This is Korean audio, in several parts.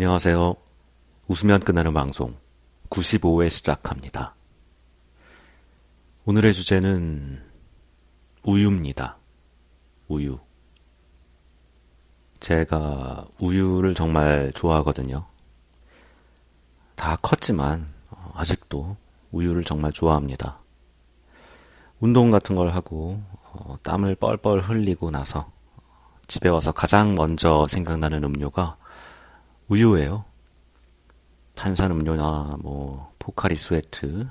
안녕하세요. 웃으면 끝나는 방송 95회 시작합니다. 오늘의 주제는 우유입니다. 우유. 제가 우유를 정말 좋아하거든요. 다 컸지만 어, 아직도 우유를 정말 좋아합니다. 운동 같은 걸 하고 어, 땀을 뻘뻘 흘리고 나서 집에 와서 가장 먼저 생각나는 음료가 우유예요. 탄산음료나 뭐 포카리 스웨트,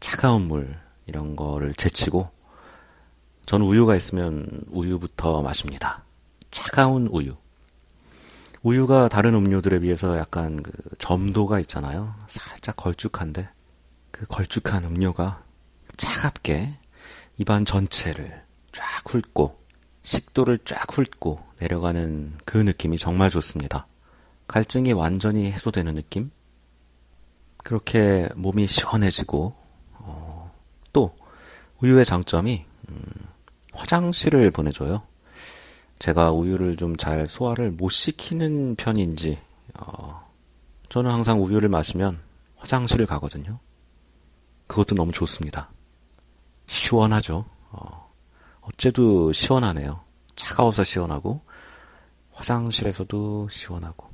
차가운 물 이런 거를 제치고 저는 우유가 있으면 우유부터 마십니다. 차가운 우유. 우유가 다른 음료들에 비해서 약간 그 점도가 있잖아요. 살짝 걸쭉한데 그 걸쭉한 음료가 차갑게 입안 전체를 쫙 훑고 식도를 쫙 훑고 내려가는 그 느낌이 정말 좋습니다. 갈증이 완전히 해소되는 느낌? 그렇게 몸이 시원해지고 어, 또 우유의 장점이 음, 화장실을 보내줘요. 제가 우유를 좀 잘 소화를 못 시키는 편인지 어, 저는 항상 우유를 마시면 화장실을 가거든요. 그것도 너무 좋습니다. 시원하죠. 어, 어째도 시원하네요. 차가워서 시원하고 화장실에서도 시원하고